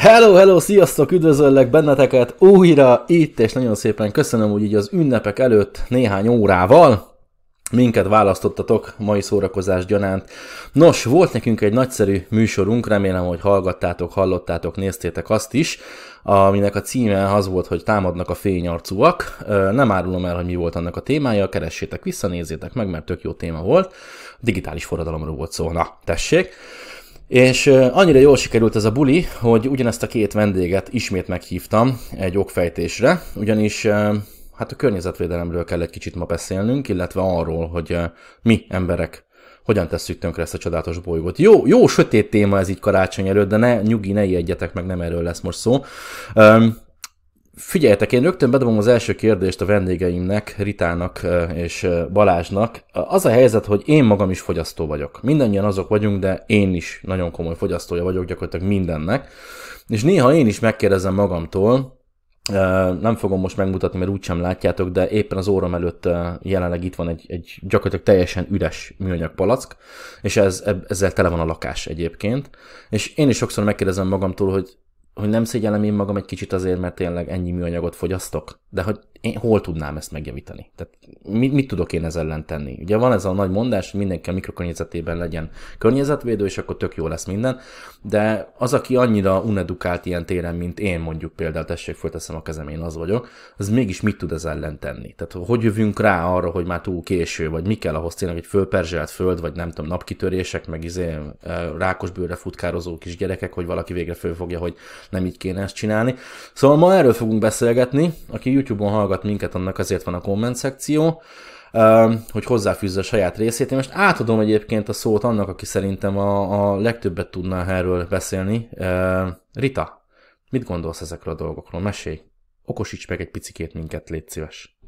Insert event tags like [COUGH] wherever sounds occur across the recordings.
Hello, hello, sziasztok, üdvözöllek benneteket újra itt, és nagyon szépen köszönöm, hogy így az ünnepek előtt néhány órával minket választottatok mai szórakozás gyanánt. Nos, volt nekünk egy nagyszerű műsorunk, remélem, hogy hallgattátok, hallottátok, néztétek azt is, aminek a címe az volt, hogy támadnak a fényarcúak. Nem árulom el, hogy mi volt annak a témája, keressétek vissza, nézzétek meg, mert tök jó téma volt. Digitális forradalomról volt szó, na, tessék. És annyira jól sikerült ez a buli, hogy ugyanezt a két vendéget ismét meghívtam egy okfejtésre, ugyanis hát a környezetvédelemről kell egy kicsit ma beszélnünk, illetve arról, hogy mi emberek hogyan tesszük tönkre ezt a csodálatos bolygót. Jó, jó sötét téma ez így karácsony előtt, de ne, nyugi, ne ijedjetek meg, nem erről lesz most szó. Figyeljetek, én rögtön bedobom az első kérdést a vendégeimnek, Ritának és Balázsnak. Az a helyzet, hogy én magam is fogyasztó vagyok. Mindannyian azok vagyunk, de én is nagyon komoly fogyasztója vagyok gyakorlatilag mindennek. És néha én is megkérdezem magamtól, nem fogom most megmutatni, mert úgysem látjátok, de éppen az óram előtt jelenleg itt van egy, egy gyakorlatilag teljesen üres műanyag palack, és ez, ezzel tele van a lakás egyébként. És én is sokszor megkérdezem magamtól, hogy hogy nem szégyellem én magam egy kicsit azért, mert tényleg ennyi műanyagot fogyasztok, de hogy én hol tudnám ezt megjavítani? Tehát mit, mit tudok én ezzel ellen tenni? Ugye van ez a nagy mondás, hogy mindenki a mikrokörnyezetében legyen környezetvédő, és akkor tök jó lesz minden, de az, aki annyira unedukált ilyen téren, mint én mondjuk például, tessék, fölteszem a kezem, én az vagyok, az mégis mit tud ez ellen tenni? Tehát hogy jövünk rá arra, hogy már túl késő, vagy mi kell ahhoz tényleg egy fölperzselt föld, vagy nem tudom, napkitörések, meg izé rákos bőre futkározó kis gyerekek, hogy valaki végre fölfogja, hogy nem így kéne ezt csinálni. Szóval ma erről fogunk beszélgetni, aki YouTube-on hallgat minket, annak azért van a komment szekció, hogy hozzáfűzze a saját részét. Én most átadom egyébként a szót annak, aki szerintem a, a legtöbbet tudna erről beszélni. Rita, mit gondolsz ezekről a dolgokról? Mesélj! Okosíts meg egy picikét minket, légy szíves!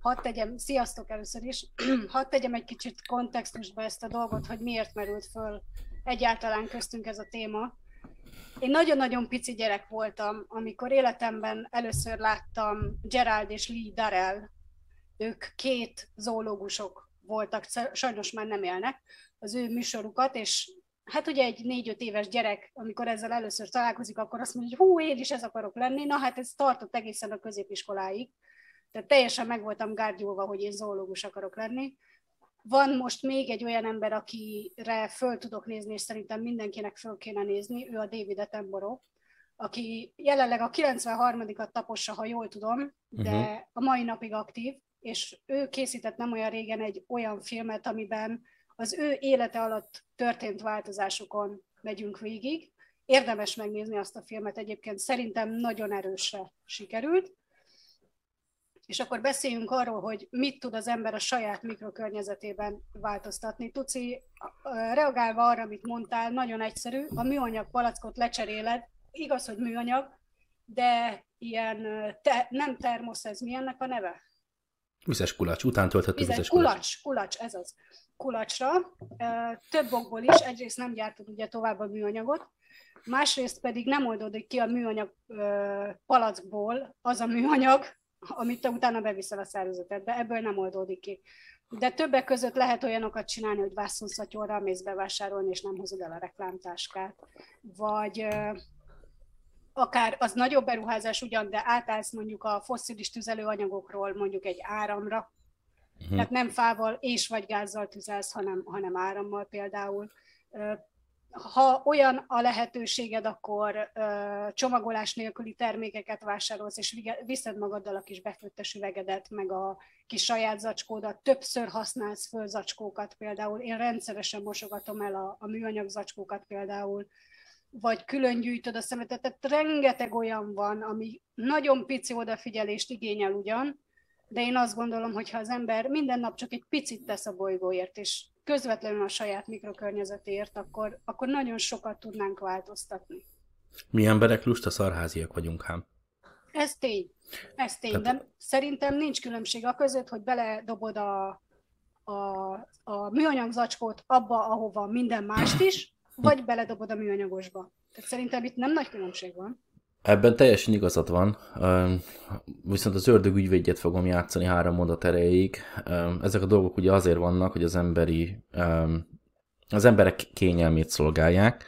Hadd tegyem, sziasztok először is, [CLEARS THROAT] hadd tegyem egy kicsit kontextusba ezt a dolgot, hogy miért merült föl egyáltalán köztünk ez a téma. Én nagyon-nagyon pici gyerek voltam, amikor életemben először láttam Gerald és Lee Darrell. Ők két zoológusok voltak, sajnos már nem élnek, az ő műsorukat, és hát ugye egy négy-öt éves gyerek, amikor ezzel először találkozik, akkor azt mondja, hogy hú, én is ez akarok lenni. Na hát ez tartott egészen a középiskoláig. Tehát teljesen meg voltam gárgyulva, hogy én zoológus akarok lenni. Van most még egy olyan ember, akire föl tudok nézni, és szerintem mindenkinek föl kéne nézni, ő a David Attenborough, aki jelenleg a 93-at tapossa, ha jól tudom, de uh-huh. a mai napig aktív, és ő készített nem olyan régen egy olyan filmet, amiben az ő élete alatt történt változásokon megyünk végig. Érdemes megnézni azt a filmet egyébként, szerintem nagyon erősre sikerült. És akkor beszéljünk arról, hogy mit tud az ember a saját mikrokörnyezetében változtatni. Tuci, reagálva arra, amit mondtál, nagyon egyszerű, a műanyag palackot lecseréled, igaz, hogy műanyag, de ilyen te, nem termosz, ez mi ennek a neve? Vizes kulacs, után tölthető vizes, vizes kulacs. kulacs. Kulacs, ez az. Kulacsra. Több okból is, egyrészt nem gyártod ugye tovább a műanyagot, másrészt pedig nem oldódik ki a műanyag palackból az a műanyag, amit utána beviszel a szervezetedbe, ebből nem oldódik ki. De többek között lehet olyanokat csinálni, hogy vászonszatyorra mész bevásárolni, és nem hozod el a reklámtáskát. Vagy akár az nagyobb beruházás ugyan, de átállsz mondjuk a fosszilis tüzelőanyagokról mondjuk egy áramra, uh-huh. tehát nem fával és vagy gázzal tüzelsz, hanem, hanem árammal például ha olyan a lehetőséged, akkor ö, csomagolás nélküli termékeket vásárolsz, és viszed magaddal a kis befőttes üvegedet, meg a kis saját zacskódat. Többször használsz föl zacskókat például. Én rendszeresen mosogatom el a, a műanyag zacskókat például, vagy külön gyűjtöd a szemetet. Tehát rengeteg olyan van, ami nagyon pici odafigyelést igényel ugyan, de én azt gondolom, hogy ha az ember minden nap csak egy picit tesz a bolygóért, és közvetlenül a saját mikrokörnyezetért, akkor, akkor nagyon sokat tudnánk változtatni. Mi emberek lusta szarháziak vagyunk hám. Ez tény. Ez tény, Tehát... de szerintem nincs különbség a között, hogy beledobod a, a, a műanyag zacskót abba, ahova minden mást is, vagy beledobod a műanyagosba. Tehát szerintem itt nem nagy különbség van. Ebben teljesen igazad van, viszont az ördög ügyvédjét fogom játszani három mondat erejéig. Ezek a dolgok ugye azért vannak, hogy az emberi, az emberek kényelmét szolgálják.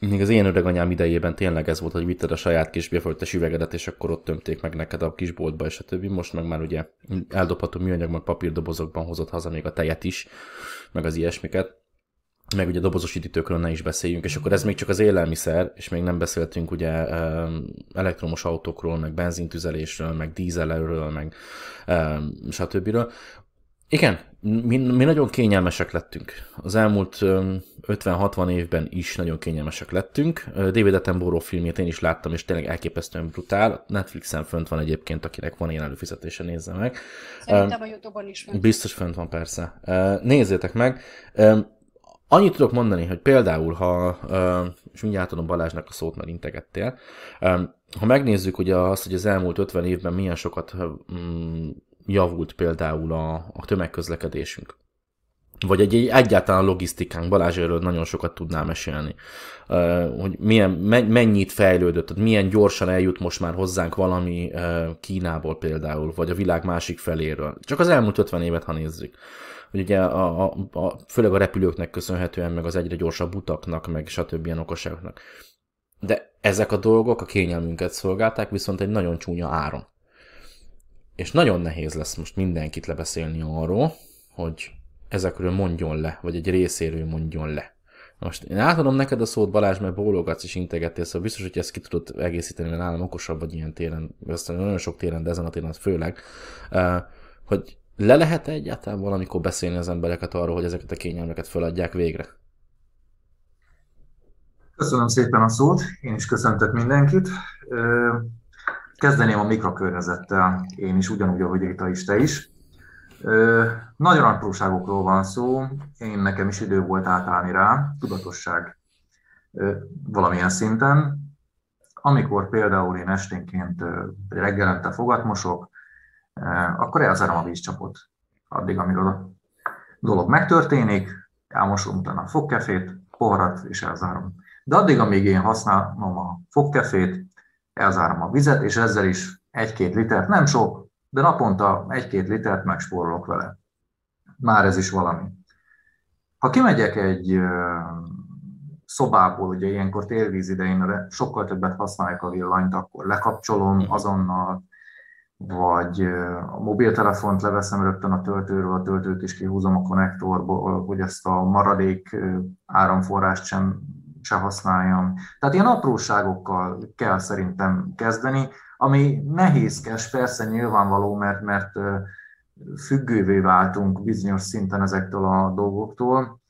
még az én öreganyám idejében tényleg ez volt, hogy vitted a saját kis befolytas üvegedet, és akkor ott tömték meg neked a kis boltba, és a többi. Most meg már ugye eldobható műanyagban, papírdobozokban hozott haza még a tejet is, meg az ilyesmiket meg ugye dobozos üdítőkről ne is beszéljünk, és akkor ez még csak az élelmiszer, és még nem beszéltünk ugye elektromos autókról, meg benzintüzelésről, meg dízelről, meg stb. Igen, mi, mi nagyon kényelmesek lettünk. Az elmúlt 50-60 évben is nagyon kényelmesek lettünk. David Attenborough filmjét én is láttam, és tényleg elképesztően brutál. Netflixen fönt van egyébként, akinek van ilyen előfizetése, nézze meg. Szerintem a Youtube-on is fönt. Biztos fönt van, persze. Nézzétek meg. Annyit tudok mondani, hogy például, ha, és mindjárt tudom Balázsnak a szót, mert integettél, ha megnézzük ugye azt, hogy az elmúlt 50 évben milyen sokat mm, javult például a, a tömegközlekedésünk, vagy egy, egy egyáltalán logisztikánk, Balázs erről nagyon sokat tudnám mesélni, hogy milyen, mennyit fejlődött, milyen gyorsan eljut most már hozzánk valami Kínából például, vagy a világ másik feléről. Csak az elmúlt 50 évet, ha nézzük hogy ugye a, a, a, főleg a repülőknek köszönhetően, meg az egyre gyorsabb utaknak, meg stb. ilyen okosságoknak. De ezek a dolgok a kényelmünket szolgálták, viszont egy nagyon csúnya áron. És nagyon nehéz lesz most mindenkit lebeszélni arról, hogy ezekről mondjon le, vagy egy részéről mondjon le. Most én átadom neked a szót, Balázs, mert bólogatsz és integettél, szóval biztos, hogy ezt ki tudod egészíteni, mert nálam okosabb vagy ilyen téren, aztán nagyon sok téren, de ezen a téren főleg, hogy le lehet egyáltalán valamikor beszélni az embereket arról, hogy ezeket a kényelmeket feladják végre? Köszönöm szépen a szót, én is köszöntök mindenkit. Kezdeném a mikrokörnyezettel, én is ugyanúgy, ahogy Éta is, te is. Nagyon apróságokról van szó, én nekem is idő volt átállni rá, tudatosság valamilyen szinten. Amikor például én esténként reggelente fogatmosok, akkor elzárom a vízcsapot. Addig, amíg a dolog megtörténik, elmosom utána a fogkefét, poharat és elzárom. De addig, amíg én használom a fogkefét, elzárom a vizet, és ezzel is egy-két litert, nem sok, de naponta egy-két litert megspórolok vele. Már ez is valami. Ha kimegyek egy szobából, ugye ilyenkor térvíz idején sokkal többet használják a villanyt, akkor lekapcsolom mhm. azonnal, vagy a mobiltelefont leveszem rögtön a töltőről, a töltőt is kihúzom a konnektorból, hogy ezt a maradék áramforrást sem, se használjam. Tehát ilyen apróságokkal kell szerintem kezdeni, ami nehézkes, persze nyilvánvaló, mert, mert függővé váltunk bizonyos szinten ezektől a dolgoktól,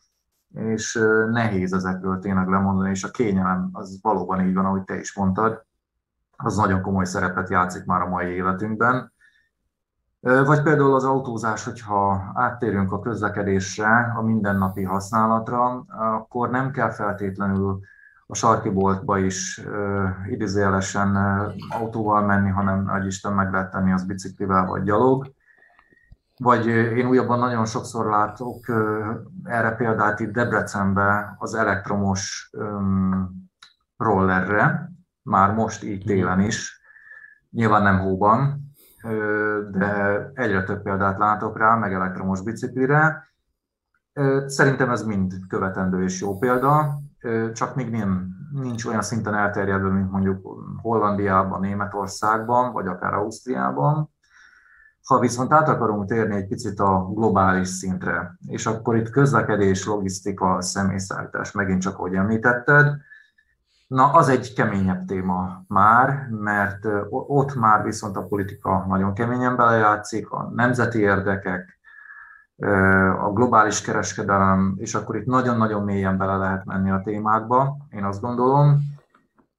és nehéz ezekről tényleg lemondani, és a kényelem az valóban így van, ahogy te is mondtad, az nagyon komoly szerepet játszik már a mai életünkben. Vagy például az autózás, hogyha áttérünk a közlekedésre, a mindennapi használatra, akkor nem kell feltétlenül a sarki boltba is idézőjelesen autóval menni, hanem nagy Isten meg lehet tenni az biciklivel vagy gyalog. Vagy én újabban nagyon sokszor látok erre példát itt Debrecenbe az elektromos rollerre, már most így télen is, nyilván nem hóban, de egyre több példát látok rá, meg elektromos biciklire. Szerintem ez mind követendő és jó példa, csak még nem, nincs olyan szinten elterjedve, mint mondjuk Hollandiában, Németországban, vagy akár Ausztriában. Ha viszont át akarunk térni egy picit a globális szintre, és akkor itt közlekedés, logisztika, személyszállítás, megint csak ahogy említetted, Na, az egy keményebb téma már, mert ott már viszont a politika nagyon keményen belejátszik, a nemzeti érdekek, a globális kereskedelem, és akkor itt nagyon-nagyon mélyen bele lehet menni a témákba, én azt gondolom.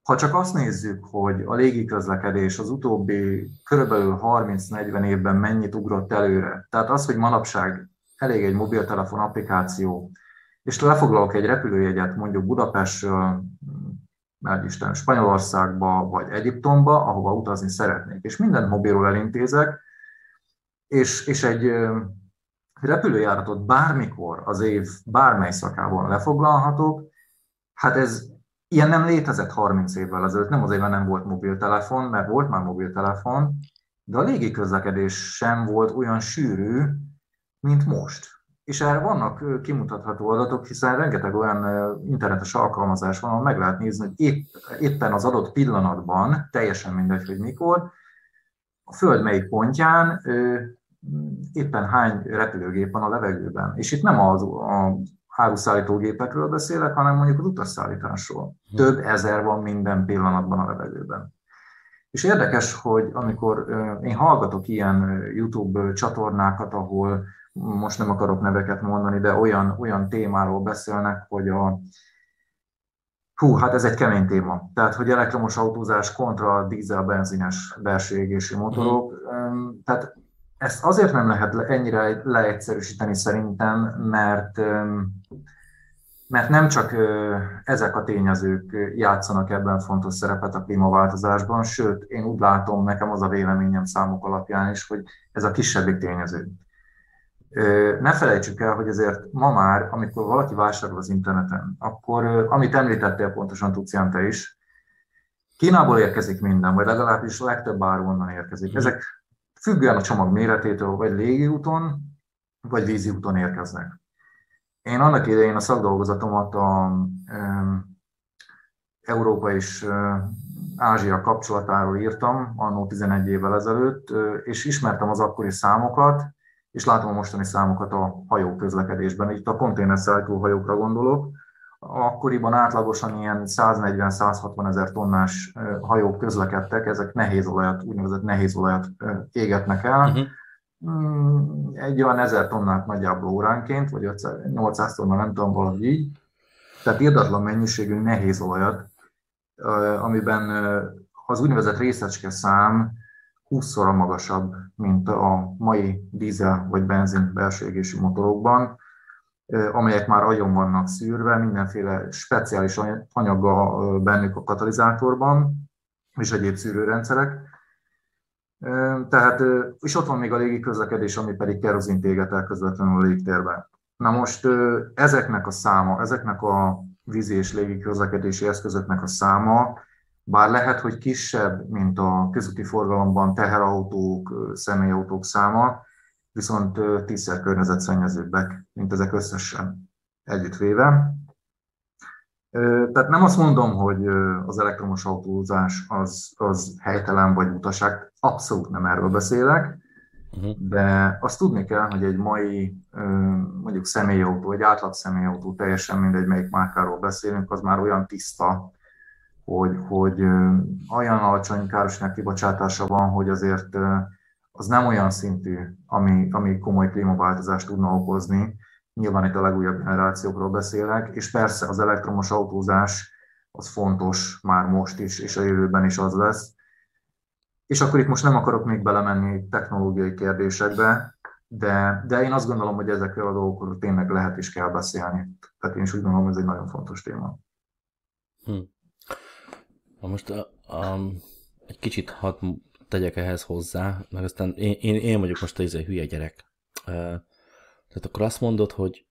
Ha csak azt nézzük, hogy a légiközlekedés az utóbbi körülbelül 30-40 évben mennyit ugrott előre, tehát az, hogy manapság elég egy mobiltelefon applikáció, és lefoglalok egy repülőjegyet mondjuk Budapestről mert Isten Spanyolországba vagy Egyiptomba, ahova utazni szeretnék. És minden mobilról elintézek, és, és egy repülőjáratot bármikor az év bármely szakában lefoglalhatok, hát ez ilyen nem létezett 30 évvel ezelőtt, nem azért, mert nem volt mobiltelefon, mert volt már mobiltelefon, de a légi közlekedés sem volt olyan sűrű, mint most. És erre vannak kimutatható adatok, hiszen rengeteg olyan internetes alkalmazás van, ahol meg lehet nézni, hogy épp, éppen az adott pillanatban, teljesen mindegy, hogy mikor, a Föld melyik pontján éppen hány repülőgép van a levegőben. És itt nem az a áruszállítógépekről beszélek, hanem mondjuk az utasszállításról. Hm. Több ezer van minden pillanatban a levegőben. És érdekes, hogy amikor én hallgatok ilyen YouTube csatornákat, ahol most nem akarok neveket mondani, de olyan, olyan témáról beszélnek, hogy a, Hú, hát ez egy kemény téma. Tehát, hogy elektromos autózás kontra dízel-benzines belső égési motorok. Mm. Tehát ezt azért nem lehet ennyire leegyszerűsíteni szerintem, mert, mert nem csak ezek a tényezők játszanak ebben fontos szerepet a klímaváltozásban, sőt, én úgy látom, nekem az a véleményem számok alapján is, hogy ez a kisebbik tényező. Ne felejtsük el, hogy azért ma már, amikor valaki vásárol az interneten, akkor, amit említettél pontosan, Tucián, te is, Kínából érkezik minden, vagy legalábbis a legtöbb áru onnan érkezik. Mhm. Ezek függően a csomag méretétől, vagy légiúton, vagy vízi úton érkeznek. Én annak idején a szakdolgozatomat a Európa és Ázsia kapcsolatáról írtam, annó 11 évvel ezelőtt, és ismertem az akkori számokat, és látom a mostani számokat a hajó közlekedésben. Itt a konténerszállító hajókra gondolok. Akkoriban átlagosan ilyen 140-160 ezer tonnás hajók közlekedtek, ezek nehéz olajat, úgynevezett nehéz olajat égetnek el. Uh-huh. Egy olyan 1000 tonnát nagyjából óránként, vagy 800 tonna, nem tudom, valahogy így. Tehát irdatlan mennyiségű nehéz olajat, amiben az úgynevezett részecske szám 20-szor magasabb, mint a mai dízel vagy benzin belső motorokban, amelyek már agyon vannak szűrve, mindenféle speciális anyaga bennük a katalizátorban, és egyéb szűrőrendszerek. Tehát, és ott van még a légi közlekedés, ami pedig kerozint éget el közvetlenül a légtérben. Na most ezeknek a száma, ezeknek a vízi és légi közlekedési eszközöknek a száma bár lehet, hogy kisebb, mint a közúti forgalomban teherautók, személyautók száma, viszont tízszer környezetszennyezőbbek, mint ezek összesen együttvéve. Tehát nem azt mondom, hogy az elektromos autózás az, az helytelen vagy utaság, abszolút nem erről beszélek, uh-huh. de azt tudni kell, hogy egy mai mondjuk személyautó, egy átlag személyautó, teljesen mindegy, melyik márkáról beszélünk, az már olyan tiszta, hogy, hogy olyan alacsony károsanyag kibocsátása van, hogy azért az nem olyan szintű, ami, ami komoly klímaváltozást tudna okozni. Nyilván itt a legújabb generációkról beszélek, és persze az elektromos autózás az fontos már most is, és a jövőben is az lesz. És akkor itt most nem akarok még belemenni technológiai kérdésekbe, de, de én azt gondolom, hogy ezekről a dolgokról tényleg lehet is kell beszélni. Tehát én is úgy gondolom, hogy ez egy nagyon fontos téma. Hm. Na most a, a, egy kicsit hadd tegyek ehhez hozzá, meg aztán én, én, én vagyok most a izé hülye gyerek. Tehát akkor azt mondod, hogy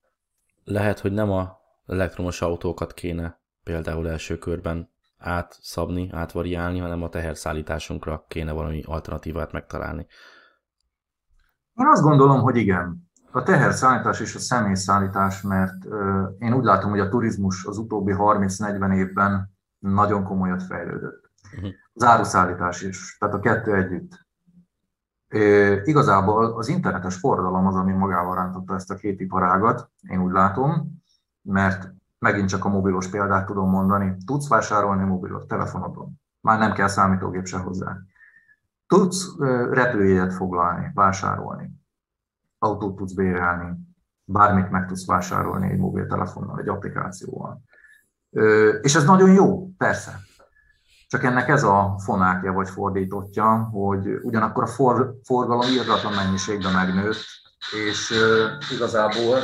lehet, hogy nem a elektromos autókat kéne például első körben átszabni, átvariálni, hanem a teherszállításunkra kéne valami alternatívát megtalálni. Én azt gondolom, hogy igen. A teherszállítás és a személyszállítás, mert én úgy látom, hogy a turizmus az utóbbi 30-40 évben nagyon komolyat fejlődött. Uh-huh. Az áruszállítás is, tehát a kettő együtt. É, igazából az internetes forradalom az, ami magával rántotta ezt a két iparágat, én úgy látom, mert megint csak a mobilos példát tudom mondani, tudsz vásárolni mobilos telefonodon, már nem kell számítógép se hozzá. Tudsz repülőjegyet foglalni, vásárolni, autót tudsz bérelni, bármit meg tudsz vásárolni egy mobiltelefonnal, egy applikációval. És ez nagyon jó, persze. Csak ennek ez a fonákja vagy fordítottja, hogy ugyanakkor a for, forgalom írdatlan mennyiségben megnőtt, és igazából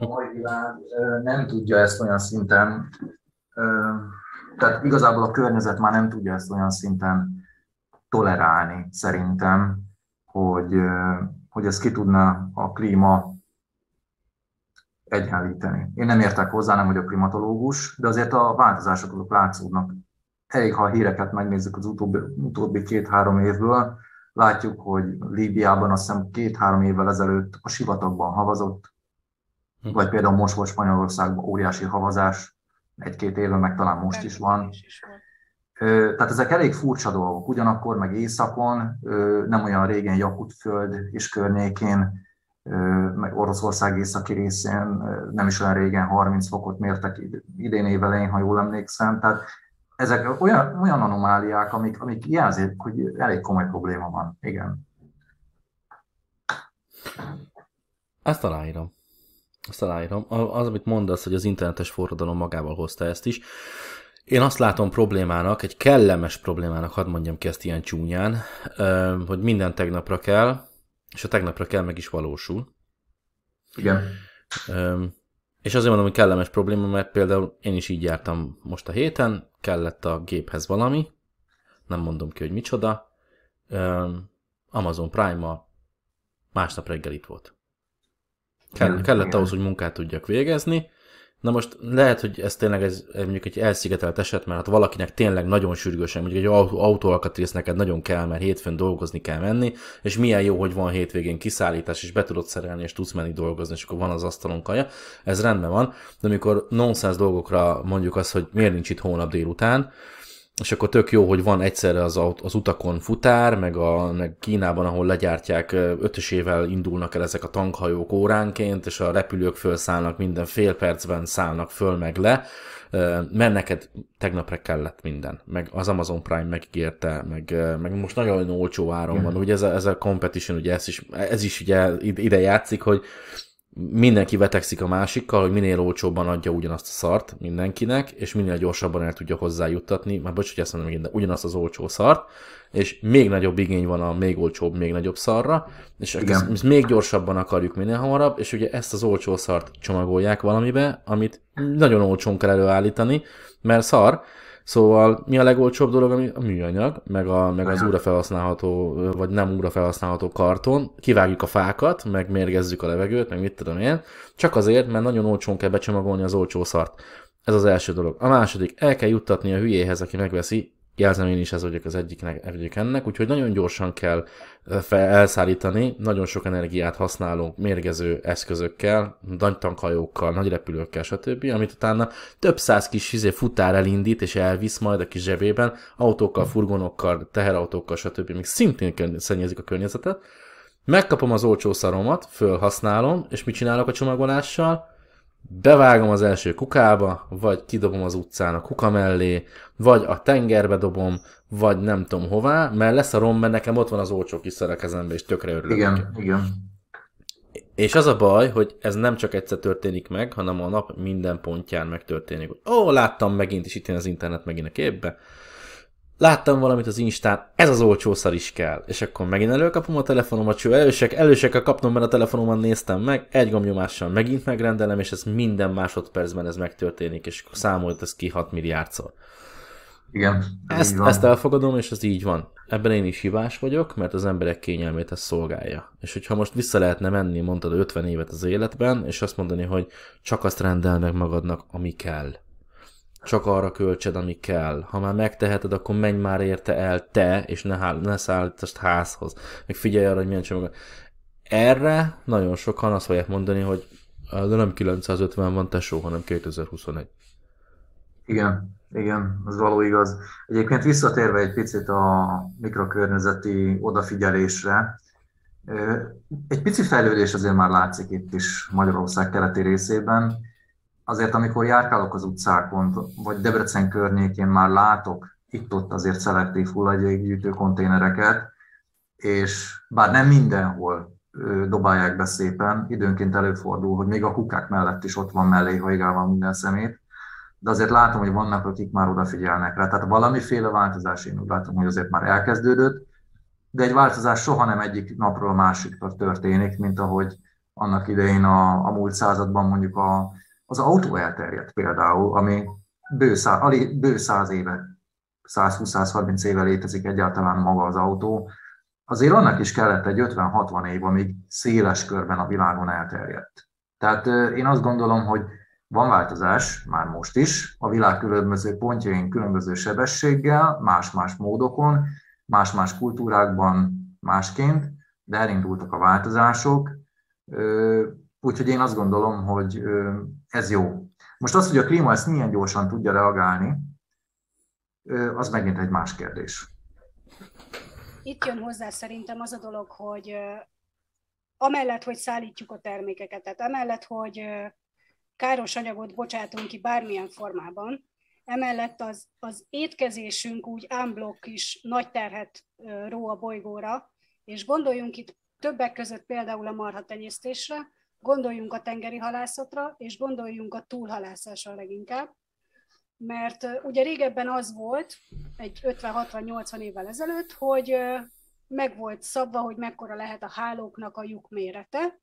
a mai világ nem tudja ezt olyan szinten, tehát igazából a környezet már nem tudja ezt olyan szinten tolerálni szerintem, hogy, hogy ez ki tudna a klíma egyenlíteni. Én nem értek hozzá, nem vagyok klimatológus, de azért a változások azok látszódnak. Elég, ha a híreket megnézzük az utóbbi, utóbbi két-három évből, Látjuk, hogy Líbiában azt hiszem két-három évvel ezelőtt a sivatagban havazott, hm. vagy például most volt Spanyolországban óriási havazás, egy-két éve meg talán most is van. Tehát ezek elég furcsa dolgok, ugyanakkor meg északon, nem olyan régen Jakutföld és környékén, meg Oroszország északi részén nem is olyan régen 30 fokot mértek idén évelején, ha jól emlékszem. Tehát ezek olyan, olyan anomáliák, amik, amik jelzik, hogy elég komoly probléma van. Igen. Ezt aláírom. Ezt aláírom. Az, amit mondasz, hogy az internetes forradalom magával hozta ezt is. Én azt látom problémának, egy kellemes problémának, hadd mondjam ki ezt ilyen csúnyán, hogy minden tegnapra kell, és a tegnapra kell meg is valósul. Igen. És azért mondom, hogy kellemes probléma, mert például én is így jártam most a héten, kellett a géphez valami, nem mondom ki, hogy micsoda, Amazon Prime-ma másnap reggel itt volt. Kell, kellett ahhoz, hogy munkát tudjak végezni, Na most lehet, hogy ez tényleg ez, mondjuk egy elszigetelt eset, mert hát valakinek tényleg nagyon sürgősen, mondjuk egy autóalkatrész neked nagyon kell, mert hétfőn dolgozni kell menni, és milyen jó, hogy van hétvégén kiszállítás, és be tudod szerelni, és tudsz menni dolgozni, és akkor van az asztalon kaja. Ez rendben van, de amikor nonsense dolgokra mondjuk azt, hogy miért nincs itt hónap délután, és akkor tök jó, hogy van egyszerre az, az utakon futár, meg, a, meg Kínában, ahol legyártják, ötösével indulnak el ezek a tankhajók óránként, és a repülők felszállnak minden fél percben szállnak föl meg le, mert neked tegnapra kellett minden, meg az Amazon Prime megígérte, meg, meg most nagyon olcsó áron van, ugye ez a, ez a competition, ugye ez is, ez is ugye ide játszik, hogy mindenki vetekszik a másikkal, hogy minél olcsóbban adja ugyanazt a szart mindenkinek, és minél gyorsabban el tudja hozzájuttatni, már bocs, hogy ezt mondom de ugyanazt az olcsó szart, és még nagyobb igény van a még olcsóbb, még nagyobb szarra, és ezt, ezt még gyorsabban akarjuk minél hamarabb, és ugye ezt az olcsó szart csomagolják valamibe, amit nagyon olcsón kell előállítani, mert szar, Szóval mi a legolcsóbb dolog, ami a műanyag, meg, a, meg az újra felhasználható, vagy nem újra felhasználható karton. Kivágjuk a fákat, meg mérgezzük a levegőt, meg mit tudom én. Csak azért, mert nagyon olcsón kell becsomagolni az olcsó szart. Ez az első dolog. A második, el kell juttatni a hülyéhez, aki megveszi, jelzem én is ez vagyok az egyiknek, egyik ennek, úgyhogy nagyon gyorsan kell elszállítani, nagyon sok energiát használunk mérgező eszközökkel, nagy tankhajókkal, nagy repülőkkel, stb., amit utána több száz kis izé, futár elindít és elvisz majd a kis zsebében, autókkal, furgonokkal, teherautókkal, stb., még szintén szennyezik a környezetet. Megkapom az olcsó szaromat, fölhasználom, és mit csinálok a csomagolással? Bevágom az első kukába, vagy kidobom az utcán a kuka mellé, vagy a tengerbe dobom, vagy nem tudom hová, mert lesz a rom, mert nekem ott van az olcsó kis a kezembe, és tökre örülök. Igen, igen. És az a baj, hogy ez nem csak egyszer történik meg, hanem a nap minden pontján megtörténik. Ó, láttam megint, és itt az internet megint a képbe láttam valamit az Instán, ez az olcsó szar is kell. És akkor megint előkapom a telefonomat, cső, elősek, elősek a kapnom, mert a telefonomon néztem meg, egy gomnyomással megint megrendelem, és ez minden másodpercben ez megtörténik, és számolt ez ki 6 milliárdszor. Igen. Ezt, ezt elfogadom, és ez így van. Ebben én is hibás vagyok, mert az emberek kényelmét ez szolgálja. És hogyha most vissza lehetne menni, mondtad 50 évet az életben, és azt mondani, hogy csak azt rendel meg magadnak, ami kell csak arra költsed, ami kell. Ha már megteheted, akkor menj már érte el te, és ne, ne szállítasd házhoz. Meg figyelj arra, hogy milyen csomag. Erre nagyon sokan azt fogják mondani, hogy de nem 950 van tesó, hanem 2021. Igen, igen, az való igaz. Egyébként visszatérve egy picit a mikrokörnyezeti odafigyelésre, egy pici fejlődés azért már látszik itt is Magyarország keleti részében azért amikor járkálok az utcákon, vagy Debrecen környékén már látok itt-ott azért szelektív hulladékgyűjtő konténereket, és bár nem mindenhol dobálják be szépen, időnként előfordul, hogy még a kukák mellett is ott van mellé hajgálva minden szemét, de azért látom, hogy vannak, akik már odafigyelnek rá. Tehát valamiféle változás én úgy látom, hogy azért már elkezdődött, de egy változás soha nem egyik napról másikra történik, mint ahogy annak idején a, a múlt században mondjuk a az autó elterjedt például, ami bő száz, alig, bő száz éve, 120-130 éve létezik egyáltalán maga az autó, azért annak is kellett egy 50-60 év, amíg széles körben a világon elterjedt. Tehát én azt gondolom, hogy van változás, már most is, a világ különböző pontjain különböző sebességgel, más-más módokon, más-más kultúrákban, másként, de elindultak a változások, úgyhogy én azt gondolom, hogy ez jó. Most az, hogy a klíma ezt milyen gyorsan tudja reagálni, az megint egy más kérdés. Itt jön hozzá szerintem az a dolog, hogy amellett, hogy szállítjuk a termékeket, tehát amellett, hogy káros anyagot bocsátunk ki bármilyen formában, emellett az, az étkezésünk úgy unblock is nagy terhet ró a bolygóra, és gondoljunk itt többek között például a marhatenyésztésre, gondoljunk a tengeri halászatra, és gondoljunk a túlhalászásra leginkább, mert ugye régebben az volt, egy 50-60-80 évvel ezelőtt, hogy meg volt szabva, hogy mekkora lehet a hálóknak a lyuk mérete,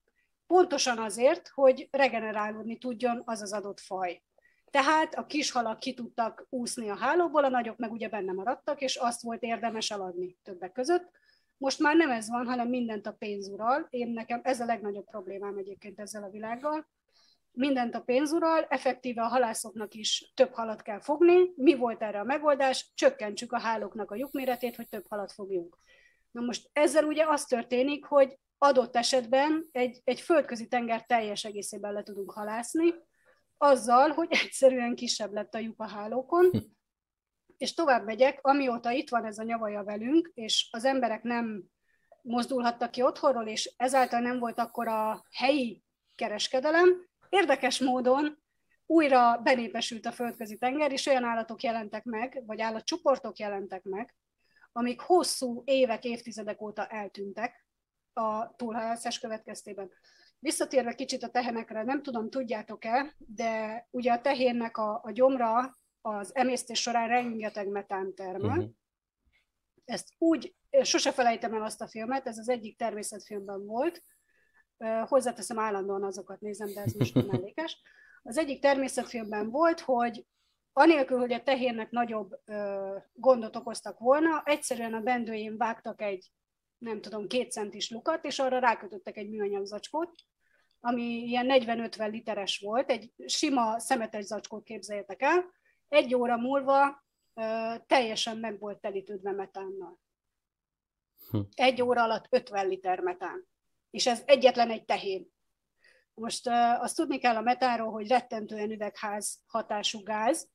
pontosan azért, hogy regenerálódni tudjon az az adott faj. Tehát a kis halak ki tudtak úszni a hálóból, a nagyok meg ugye benne maradtak, és azt volt érdemes eladni többek között. Most már nem ez van, hanem mindent a pénz ural. Én nekem ez a legnagyobb problémám egyébként ezzel a világgal. Mindent a pénz ural, effektíve a halászoknak is több halat kell fogni. Mi volt erre a megoldás? Csökkentsük a hálóknak a lyukméretét, hogy több halat fogjunk. Na most ezzel ugye az történik, hogy adott esetben egy, egy földközi tenger teljes egészében le tudunk halászni, azzal, hogy egyszerűen kisebb lett a lyuk a hálókon, hm. És tovább megyek, amióta itt van ez a nyavaja velünk, és az emberek nem mozdulhattak ki otthonról, és ezáltal nem volt akkor a helyi kereskedelem. Érdekes módon újra benépesült a földközi tenger, és olyan állatok jelentek meg, vagy állatcsoportok jelentek meg, amik hosszú évek, évtizedek óta eltűntek a túlhalászás következtében. Visszatérve kicsit a tehenekre, nem tudom, tudjátok-e, de ugye a tehénnek a, a gyomra az emésztés során rengeteg metán termel. Uh-huh. Ezt úgy, sose felejtem el azt a filmet, ez az egyik természetfilmben volt, hozzáteszem állandóan azokat nézem, de ez most [LAUGHS] mellékes. Az egyik természetfilmben volt, hogy anélkül, hogy a tehérnek nagyobb ö, gondot okoztak volna, egyszerűen a bendőjén vágtak egy, nem tudom, két centis lukat, és arra rákötöttek egy műanyag zacskót, ami ilyen 40-50 literes volt, egy sima szemetes zacskót képzeljétek el, egy óra múlva teljesen meg volt telítődve metánnal. Hm. Egy óra alatt 50 liter metán. És ez egyetlen egy tehén. Most azt tudni kell a metánról, hogy rettentően üvegház hatású gáz,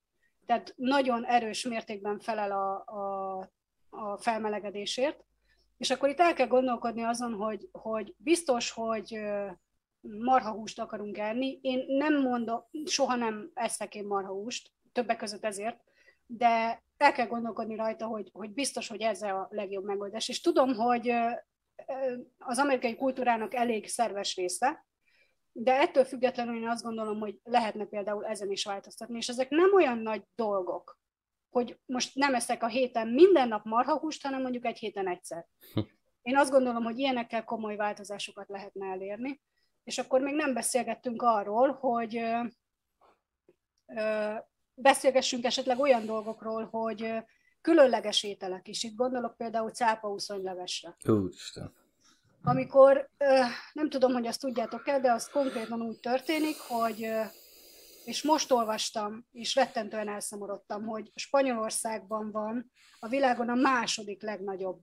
tehát nagyon erős mértékben felel a, a, a felmelegedésért. És akkor itt el kell gondolkodni azon, hogy, hogy biztos, hogy marhahúst akarunk enni. Én nem mondom, soha nem eszek én marhahúst, többek között ezért, de el kell gondolkodni rajta, hogy, hogy biztos, hogy ez a legjobb megoldás. És tudom, hogy az amerikai kultúrának elég szerves része, de ettől függetlenül én azt gondolom, hogy lehetne például ezen is változtatni, és ezek nem olyan nagy dolgok, hogy most nem eszek a héten minden nap marhahúst, hanem mondjuk egy héten egyszer. [LAUGHS] Én azt gondolom, hogy ilyenekkel komoly változásokat lehetne elérni, és akkor még nem beszélgettünk arról, hogy beszélgessünk esetleg olyan dolgokról, hogy különleges ételek is. Itt gondolok például cápauszonylevesre. Úristen amikor nem tudom, hogy azt tudjátok-e, de az konkrétan úgy történik, hogy és most olvastam, és rettentően elszomorodtam, hogy Spanyolországban van a világon a második legnagyobb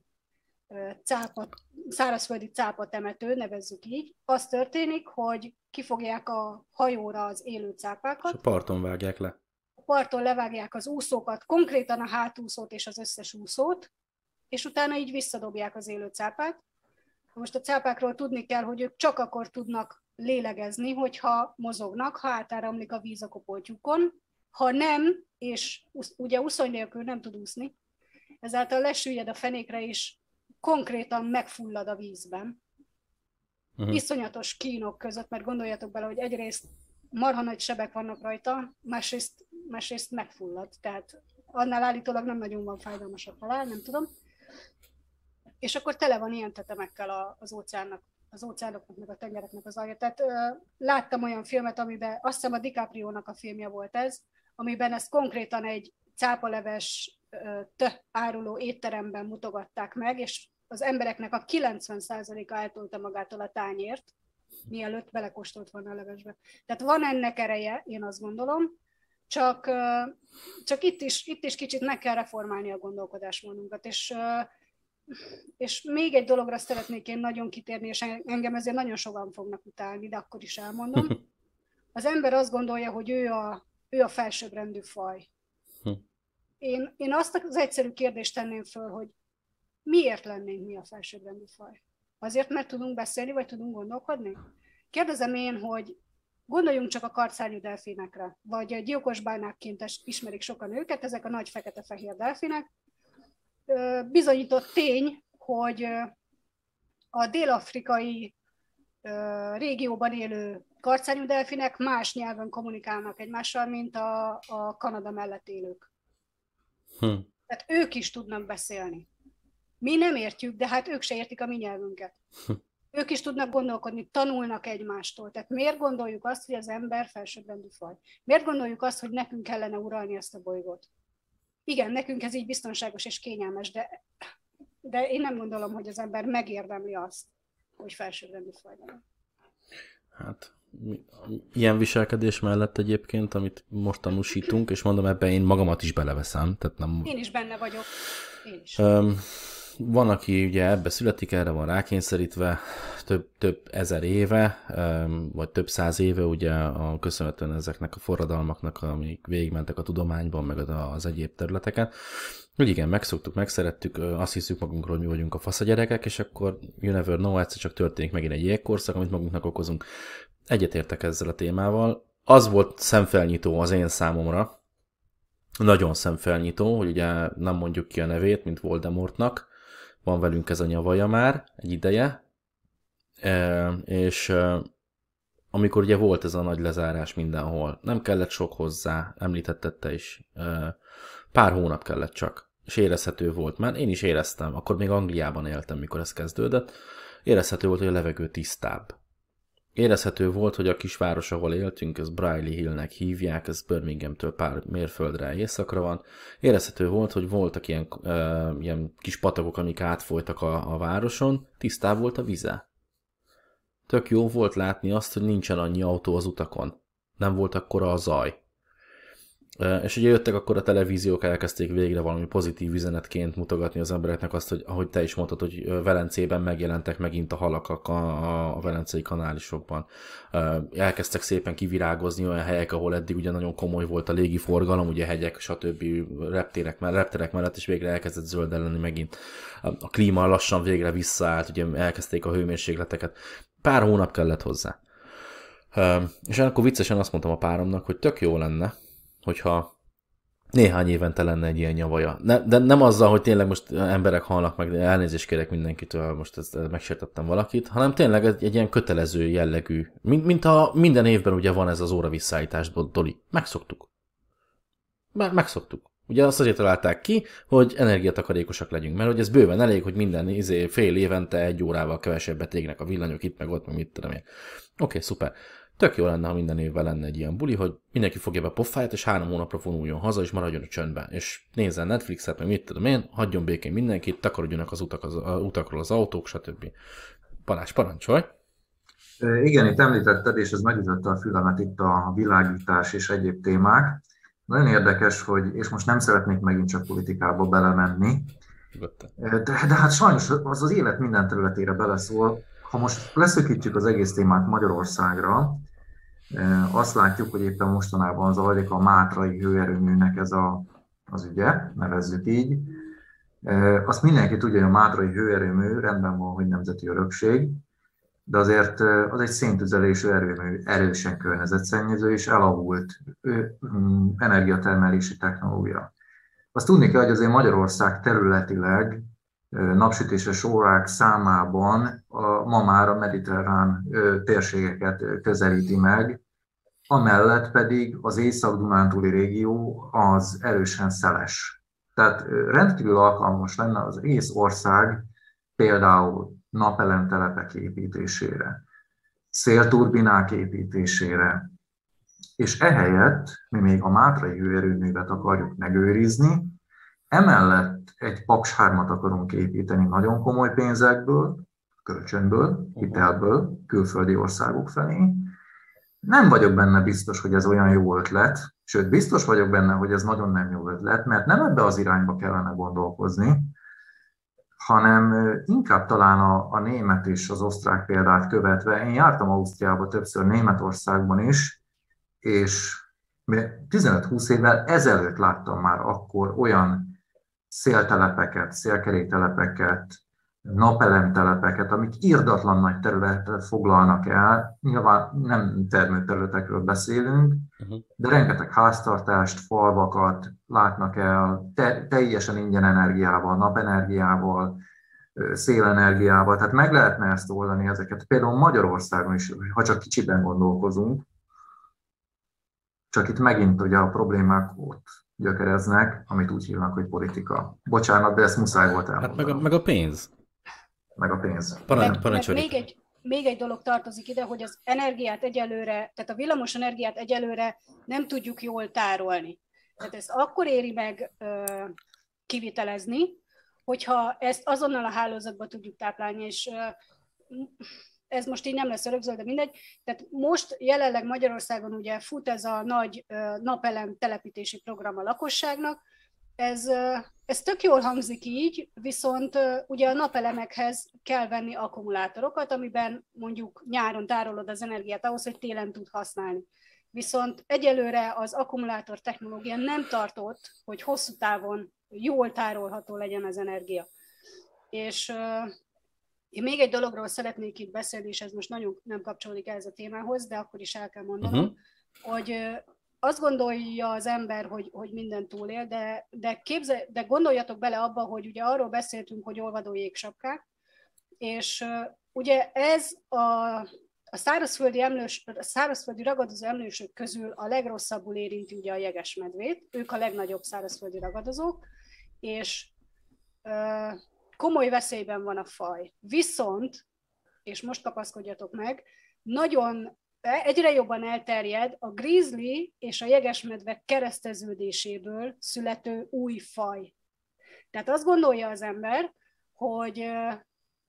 cápa, szárazföldi cápa temető, nevezzük így. Az történik, hogy kifogják a hajóra az élő cápákat. És a parton vágják le. Parton levágják az úszókat, konkrétan a hátúszót és az összes úszót, és utána így visszadobják az élő cápát, most a cápákról tudni kell, hogy ők csak akkor tudnak lélegezni, hogyha mozognak, ha átáramlik a víz a kopoltyukon, ha nem, és ugye úszony nélkül nem tud úszni, ezáltal lesüllyed a fenékre, és konkrétan megfullad a vízben. Uh-huh. Iszonyatos kínok között, mert gondoljatok bele, hogy egyrészt marha nagy sebek vannak rajta, másrészt, másrészt megfullad. Tehát annál állítólag nem nagyon van fájdalmasabb halál, nem tudom és akkor tele van ilyen tetemekkel az óceánnak, az óceánoknak, meg a tengereknek az alja. Tehát ö, láttam olyan filmet, amiben azt hiszem a DiCaprio-nak a filmje volt ez, amiben ezt konkrétan egy cápaleves t áruló étteremben mutogatták meg, és az embereknek a 90%-a eltolta magától a tányért, mielőtt belekóstolt volna a levesbe. Tehát van ennek ereje, én azt gondolom, csak, csak itt, is, itt is kicsit meg kell reformálni a gondolkodásmódunkat, és és még egy dologra szeretnék én nagyon kitérni, és engem ezért nagyon sokan fognak utálni, de akkor is elmondom. [LAUGHS] Az ember azt gondolja, hogy ő a, ő a felsőbbrendű faj. Hm. Én, én azt az egyszerű kérdést tenném föl, hogy miért lennénk mi a felsőbbrendű faj? Azért, mert tudunk beszélni, vagy tudunk gondolkodni? Kérdezem én, hogy gondoljunk csak a karcányú delfinekre, vagy a gyilkos bánákként ismerik sokan őket, ezek a nagy fekete-fehér delfinek. Bizonyított tény, hogy a dél-afrikai régióban élő karcányú delfinek más nyelven kommunikálnak egymással, mint a, a Kanada mellett élők. Hm. Tehát ők is tudnak beszélni. Mi nem értjük, de hát ők se értik a mi nyelvünket. Hm. Ők is tudnak gondolkodni, tanulnak egymástól. Tehát miért gondoljuk azt, hogy az ember felsőbbrendű faj? Miért gondoljuk azt, hogy nekünk kellene uralni ezt a bolygót? Igen, nekünk ez így biztonságos és kényelmes, de, de én nem gondolom, hogy az ember megérdemli azt, hogy felsőbbrendű faj legyen. Hát ilyen viselkedés mellett egyébként, amit most tanúsítunk, és mondom, ebben én magamat is beleveszem. Tehát nem... Én is benne vagyok. Én is. Um, van, aki ugye ebbe születik, erre van rákényszerítve több, több ezer éve, vagy több száz éve, ugye a, köszönhetően ezeknek a forradalmaknak, amik végigmentek a tudományban, meg az egyéb területeken, hogy igen, megszoktuk, megszerettük, azt hiszük magunkról, hogy mi vagyunk a fasz a gyerekek, és akkor you never know, egyszer csak történik megint egy jégkorszak, amit magunknak okozunk. Egyetértek ezzel a témával. Az volt szemfelnyitó az én számomra, nagyon szemfelnyitó, hogy ugye nem mondjuk ki a nevét, mint Voldemortnak, van velünk ez a nyavaja már egy ideje, e, és e, amikor ugye volt ez a nagy lezárás mindenhol, nem kellett sok hozzá, említetted te is, e, pár hónap kellett csak, és érezhető volt, mert én is éreztem, akkor még Angliában éltem, mikor ez kezdődött, érezhető volt, hogy a levegő tisztább. Érezhető volt, hogy a kisváros, ahol éltünk, ez Briley Hillnek hívják, ez Birminghamtől pár mérföldre északra van. Érezhető volt, hogy voltak ilyen, e, ilyen kis patagok, amik átfolytak a, a városon, tisztább volt a vize. Tök jó volt látni azt, hogy nincsen annyi autó az utakon. Nem volt akkora a zaj. És ugye jöttek akkor a televíziók, elkezdték végre valami pozitív üzenetként mutogatni az embereknek azt, hogy ahogy te is mondtad, hogy Velencében megjelentek megint a halak a, a velencei kanálisokban. Elkezdtek szépen kivirágozni olyan helyek, ahol eddig ugye nagyon komoly volt a légi forgalom, ugye hegyek, stb. reptérek, repterek mellett, és végre elkezdett zöldelni megint. A klíma lassan végre visszaállt, ugye elkezdték a hőmérsékleteket. Pár hónap kellett hozzá. És akkor viccesen azt mondtam a páromnak, hogy tök jó lenne, hogyha néhány évente lenne egy ilyen nyavaja. Ne, de nem azzal, hogy tényleg most emberek halnak meg, elnézést kérek mindenkitől, most ezt megsértettem valakit, hanem tényleg egy, egy ilyen kötelező jellegű, mint, mint a minden évben ugye van ez az óra visszaállítás, Doli. Megszoktuk. Már megszoktuk. Ugye azt azért találták ki, hogy energiatakarékosak legyünk, mert hogy ez bőven elég, hogy minden izé, fél évente egy órával kevesebbet égnek a villanyok itt meg ott, meg mit tudom én. Oké, okay, szuper. Tök jó lenne, ha minden évben lenne egy ilyen buli, hogy mindenki fogja be pofáját, és három hónapra vonuljon haza, és maradjon a csöndben. És nézzen Netflixet, meg mit tudom én, hagyjon békén mindenkit, takarodjanak az, utak, az az utakról az autók, stb. Balázs, parancsolj! Igen, itt említetted, és ez megütötte a fülemet itt a világítás és egyéb témák. Nagyon érdekes, hogy, és most nem szeretnék megint csak politikába belemenni, de, de hát sajnos az az élet minden területére beleszól. Ha most leszökítjük az egész témát Magyarországra, azt látjuk, hogy éppen mostanában zajlik a Mátrai hőerőműnek ez a, az ügye, nevezzük így. Azt mindenki tudja, hogy a Mátrai hőerőmű rendben van, hogy nemzeti örökség, de azért az egy széntüzelésű erőmű, erősen környezetszennyező és elavult mm, energiatermelési technológia. Azt tudni kell, hogy azért Magyarország területileg napsütéses órák számában a, ma már a mediterrán térségeket közelíti meg, amellett pedig az Észak-Dunántúli régió az erősen szeles. Tehát rendkívül alkalmas lenne az egész ország például napelemtelepek építésére, szélturbinák építésére, és ehelyett mi még a Mátrai hőerőművet akarjuk megőrizni, emellett egy 3 akarunk építeni nagyon komoly pénzekből, kölcsönből, hitelből, külföldi országok felé. Nem vagyok benne biztos, hogy ez olyan jó ötlet, sőt, biztos vagyok benne, hogy ez nagyon nem jó ötlet, mert nem ebbe az irányba kellene gondolkozni, hanem inkább talán a, a német és az osztrák példát követve. Én jártam Ausztriába többször, Németországban is, és 15-20 évvel ezelőtt láttam már akkor olyan széltelepeket, szélkeréktelepeket, napelemtelepeket, amik írdatlan nagy területet foglalnak el. Nyilván nem termőterületekről beszélünk, uh-huh. de rengeteg háztartást, falvakat látnak el te- teljesen ingyen energiával, napenergiával, szélenergiával. Tehát meg lehetne ezt oldani ezeket. Például Magyarországon is, ha csak kicsiben gondolkozunk, csak itt megint ugye a problémák ott gyökereznek, amit úgy hívnak, hogy politika. Bocsánat, de ezt muszáj volt elmondani. Hát meg a, meg a pénz. Meg a pénz. Parancs, meg, meg még, egy, még egy dolog tartozik ide, hogy az energiát egyelőre, tehát a villamos energiát egyelőre nem tudjuk jól tárolni. Tehát ezt akkor éri meg ö, kivitelezni, hogyha ezt azonnal a hálózatba tudjuk táplálni, és ö, ez most így nem lesz örökzöld, de mindegy. Tehát most jelenleg Magyarországon ugye fut ez a nagy napelem telepítési program a lakosságnak, ez, ez tök jól hangzik így, viszont ugye a napelemekhez kell venni akkumulátorokat, amiben mondjuk nyáron tárolod az energiát ahhoz, hogy télen tud használni. Viszont egyelőre az akkumulátor technológia nem tartott, hogy hosszú távon jól tárolható legyen az energia. És én még egy dologról szeretnék itt beszélni, és ez most nagyon nem kapcsolódik ez a témához, de akkor is el kell mondanom, uh-huh. hogy azt gondolja az ember, hogy, hogy minden túlél, de, de, képzel, de gondoljatok bele abba, hogy ugye arról beszéltünk, hogy olvadó jégsapkák, és ugye ez a, a szárazföldi, emlős, a szárazföldi ragadozó emlősök közül a legrosszabbul érinti ugye a jegesmedvét, ők a legnagyobb szárazföldi ragadozók, és komoly veszélyben van a faj. Viszont, és most kapaszkodjatok meg, nagyon egyre jobban elterjed a grizzly és a jegesmedve kereszteződéséből születő új faj. Tehát azt gondolja az ember, hogy,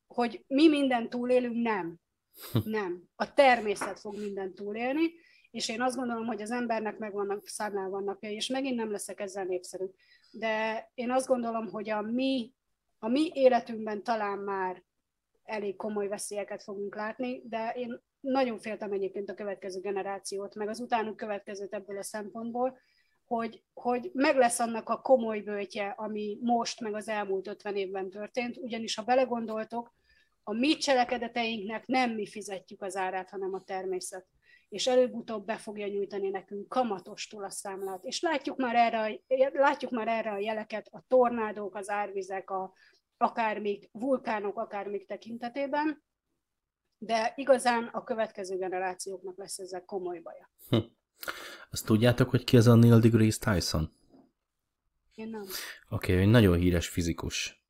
hogy mi minden túlélünk, nem. [LAUGHS] Nem. A természet fog minden túlélni, és én azt gondolom, hogy az embernek megvannak számlálva napja, és megint nem leszek ezzel népszerű. De én azt gondolom, hogy a mi a mi életünkben talán már elég komoly veszélyeket fogunk látni, de én nagyon féltem egyébként a következő generációt, meg az utánuk következőt ebből a szempontból, hogy, hogy meg lesz annak a komoly bőtje, ami most, meg az elmúlt 50 évben történt, ugyanis ha belegondoltok, a mi cselekedeteinknek nem mi fizetjük az árát, hanem a természet és előbb-utóbb be fogja nyújtani nekünk kamatostul a számlát. És látjuk már erre, látjuk már erre a jeleket, a tornádók, az árvizek, a, akármik vulkánok, akármik tekintetében, de igazán a következő generációknak lesz ezzel komoly baja. Hm. Azt tudjátok, hogy ki az a Neil deGrasse Tyson? Én nem. Oké, okay, egy nagyon híres fizikus.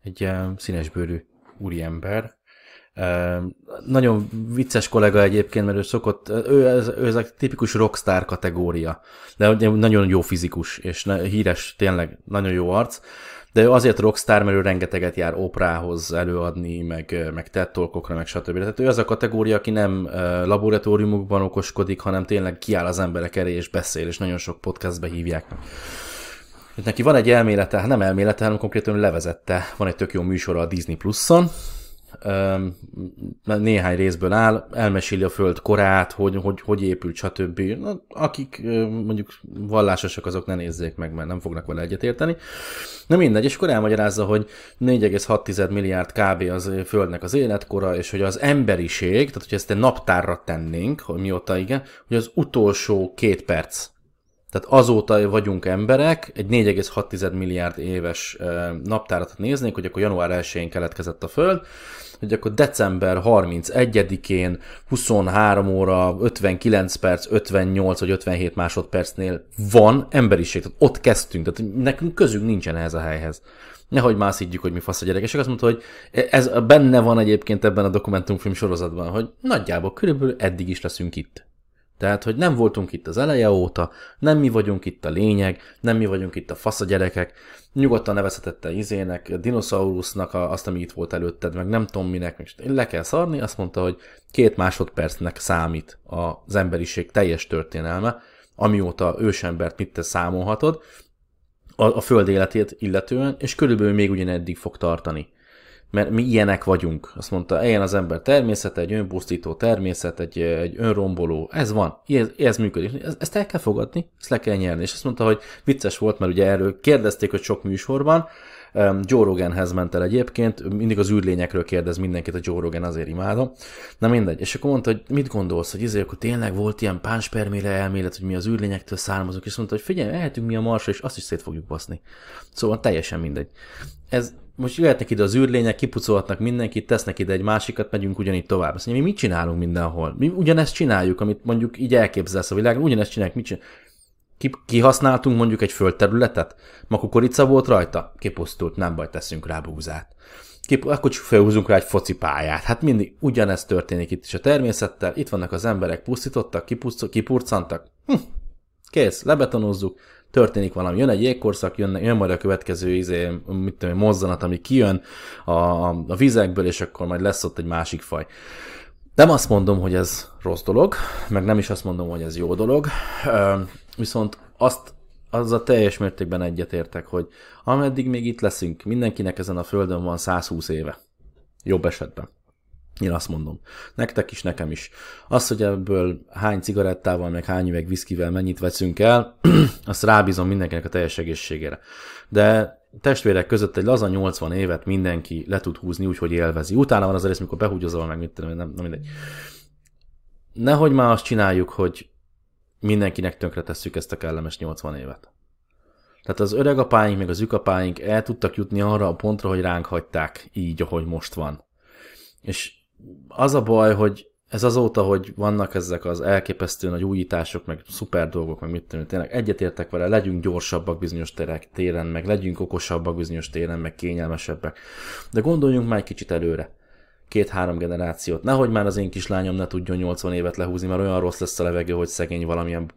Egy uh, színesbőrű úriember, nagyon vicces kollega egyébként, mert ő szokott, ő ez, ő ez a tipikus rockstar kategória, de nagyon jó fizikus, és híres, tényleg nagyon jó arc, de ő azért rockstar, mert ő rengeteget jár oprához előadni, meg, meg tettolkokra, meg stb. Tehát ő az a kategória, aki nem laboratóriumokban okoskodik, hanem tényleg kiáll az emberek elé és beszél, és nagyon sok podcastbe hívják. Neki van egy elmélete, nem elmélete, hanem konkrétan levezette. Van egy tök jó műsora a Disney Plus-on, néhány részből áll, elmeséli a föld korát, hogy hogy, hogy épült, stb. Akik mondjuk vallásosak, azok ne nézzék meg, mert nem fognak vele egyetérteni. Na mindegy, és akkor elmagyarázza, hogy 4,6 milliárd kb. az földnek az életkora, és hogy az emberiség, tehát hogy ezt egy naptárra tennénk, hogy mióta igen, hogy az utolsó két perc tehát azóta vagyunk emberek, egy 4,6 milliárd éves naptárat néznénk, hogy akkor január 1-én keletkezett a Föld, hogy akkor december 31-én 23 óra 59 perc, 58 vagy 57 másodpercnél van emberiség, tehát ott kezdtünk, tehát nekünk közünk nincsen ehhez a helyhez. Nehogy már szidjuk, hogy mi fasz a gyerekek. Azt mondta, hogy ez benne van egyébként ebben a dokumentumfilm sorozatban, hogy nagyjából körülbelül eddig is leszünk itt. Tehát, hogy nem voltunk itt az eleje óta, nem mi vagyunk itt a lényeg, nem mi vagyunk itt a fasz a gyerekek, nyugodtan nevezhetette izének, dinoszaurusznak azt, ami itt volt előtted, meg nem tudom minek, meg le kell szarni, azt mondta, hogy két másodpercnek számít az emberiség teljes történelme, amióta ősembert mit te számolhatod, a, a föld életét illetően, és körülbelül még ugyaneddig fog tartani. Mert mi ilyenek vagyunk. Azt mondta, ilyen az ember természet, egy önpusztító természet, egy, egy önromboló. Ez van, ez, ez működik. Ezt el kell fogadni, ezt le kell nyerni. És azt mondta, hogy vicces volt, mert ugye erről kérdezték, hogy sok műsorban, Joe Roganhez ment el egyébként, mindig az űrlényekről kérdez mindenkit, a Joe Rogan azért imádom. Na mindegy, és akkor mondta, hogy mit gondolsz, hogy izé, akkor tényleg volt ilyen pánspermére elmélet, hogy mi az űrlényektől származunk, és mondta, hogy figyelj, elhetünk mi a marsra, és azt is szét fogjuk baszni. Szóval teljesen mindegy. Ez most jöhetnek ide az űrlények, kipucolhatnak mindenkit, tesznek ide egy másikat, megyünk ugyanígy tovább. Azt mondja, mi mit csinálunk mindenhol? Mi ugyanezt csináljuk, amit mondjuk így elképzelsz a világon, ugyanezt csináljuk, mit csináljuk? kihasználtunk mondjuk egy földterületet, makukorica volt rajta, kipusztult, nem baj, teszünk rá búzát. Kip, akkor csak felhúzunk rá egy focipályát. Hát mindig ugyanezt történik itt is a természettel. Itt vannak az emberek, pusztítottak, kipurcantak. Hm, kész, lebetonozzuk, történik valami. Jön egy jégkorszak, jön, jön majd a következő izé, mit tudom, mozzanat, ami kijön a, a, vizekből, és akkor majd lesz ott egy másik faj. Nem azt mondom, hogy ez rossz dolog, meg nem is azt mondom, hogy ez jó dolog, viszont azt a teljes mértékben egyetértek, hogy ameddig még itt leszünk, mindenkinek ezen a földön van 120 éve. Jobb esetben. Én azt mondom. Nektek is, nekem is. Az, hogy ebből hány cigarettával, meg hány üveg viszkivel mennyit veszünk el, [CLEARS THROAT] azt rábízom mindenkinek a teljes egészségére. De testvérek között egy laza 80 évet mindenki le tud húzni úgy, hogy élvezi. Utána van az rész, mikor behúgyozol meg, mit tudom, nem, nem mindegy. Nehogy már azt csináljuk, hogy mindenkinek tönkre tesszük ezt a kellemes 80 évet. Tehát az öregapáink, meg az ükapáink el tudtak jutni arra a pontra, hogy ránk hagyták így, ahogy most van. És az a baj, hogy ez azóta, hogy vannak ezek az elképesztő nagy újítások, meg szuper dolgok, meg mit tudom, tényleg egyetértek vele, legyünk gyorsabbak bizonyos terek, téren, meg legyünk okosabbak bizonyos téren, meg kényelmesebbek. De gondoljunk már egy kicsit előre. Két-három generációt. Nehogy már az én kislányom ne tudjon 80 évet lehúzni, mert olyan rossz lesz a levegő, hogy szegény valamilyen,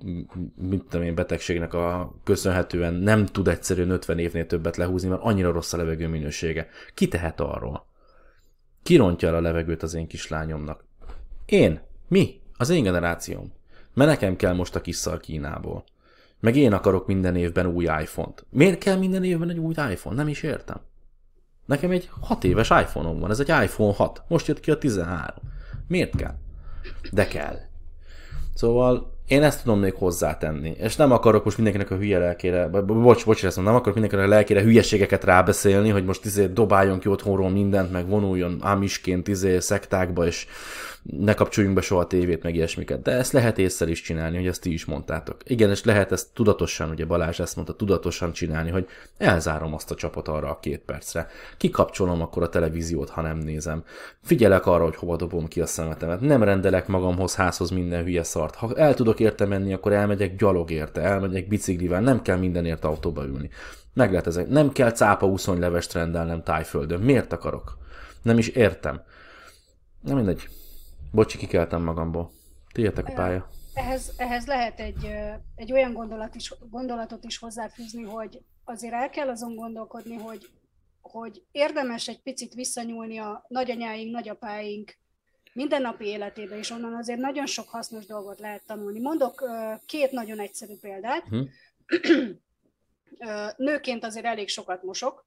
mit tudom én, betegségnek a köszönhetően nem tud egyszerűen 50 évnél többet lehúzni, mert annyira rossz a levegő minősége. Ki tehet arról? Kirontja el a levegőt az én kislányomnak. Én? Mi? Az én generációm. Mert nekem kell most a kisszal Kínából. Meg én akarok minden évben új iPhone-t. Miért kell minden évben egy új iPhone? Nem is értem. Nekem egy 6 éves iPhone-om van, ez egy iPhone 6. Most jött ki a 13. Miért kell? De kell. Szóval én ezt tudom még hozzátenni. És nem akarok most mindenkinek a hülye lelkére, bocs, bocs, ezt mondom, nem akarok mindenkinek a lelkére hülyeségeket rábeszélni, hogy most izé dobáljon ki otthonról mindent, meg vonuljon amisként izé szektákba, és ne kapcsoljunk be soha a tévét, meg ilyesmiket. De ezt lehet észre is csinálni, hogy ezt ti is mondtátok. Igen, és lehet ezt tudatosan, ugye Balázs ezt mondta, tudatosan csinálni, hogy elzárom azt a csapot arra a két percre. Kikapcsolom akkor a televíziót, ha nem nézem. Figyelek arra, hogy hova dobom ki a szemetemet. Nem rendelek magamhoz házhoz minden hülye szart. Ha el tudok érte menni, akkor elmegyek gyalog érte, elmegyek biciklivel, nem kell mindenért autóba ülni. Meg lehet ezek. Nem kell cápa úszonylevest rendelnem tájföldön. Miért akarok? Nem is értem. Nem mindegy. Bocsi, kikeltem magamból. Tiétek a pálya. Ehhez, ehhez lehet egy, egy olyan gondolat is, gondolatot is hozzáfűzni, hogy azért el kell azon gondolkodni, hogy, hogy érdemes egy picit visszanyúlni a nagyanyáink, nagyapáink mindennapi életébe, és onnan azért nagyon sok hasznos dolgot lehet tanulni. Mondok két nagyon egyszerű példát. Hm. Nőként azért elég sokat mosok,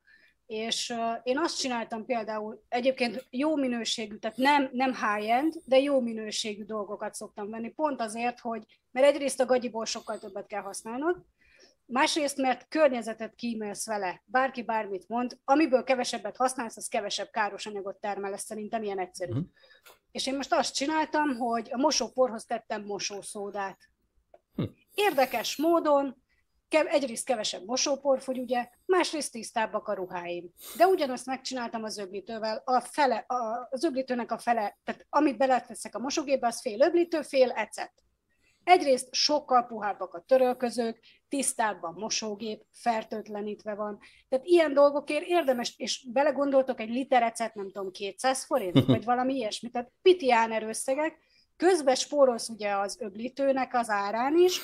és én azt csináltam például, egyébként jó minőségű, tehát nem, nem high-end, de jó minőségű dolgokat szoktam venni, pont azért, hogy, mert egyrészt a gagyiból sokkal többet kell használnod, másrészt, mert környezetet kímélsz vele, bárki bármit mond, amiből kevesebbet használsz, az kevesebb káros anyagot termel, ez szerintem ilyen egyszerű. Uh-huh. És én most azt csináltam, hogy a mosóporhoz tettem mosószódát. Hm. Érdekes módon egyrészt kevesebb mosópor fogy, ugye, másrészt tisztábbak a ruháim. De ugyanazt megcsináltam az öblítővel, a fele, a, az öblítőnek a fele, tehát amit beleteszek a mosógépbe, az fél öblítő, fél ecet. Egyrészt sokkal puhábbak a törölközők, tisztább a mosógép, fertőtlenítve van. Tehát ilyen dolgokért érdemes, és belegondoltok egy liter ecet, nem tudom, 200 forint, [LAUGHS] vagy valami ilyesmi. Tehát pitián összegek, közben spórolsz ugye az öblítőnek az árán is,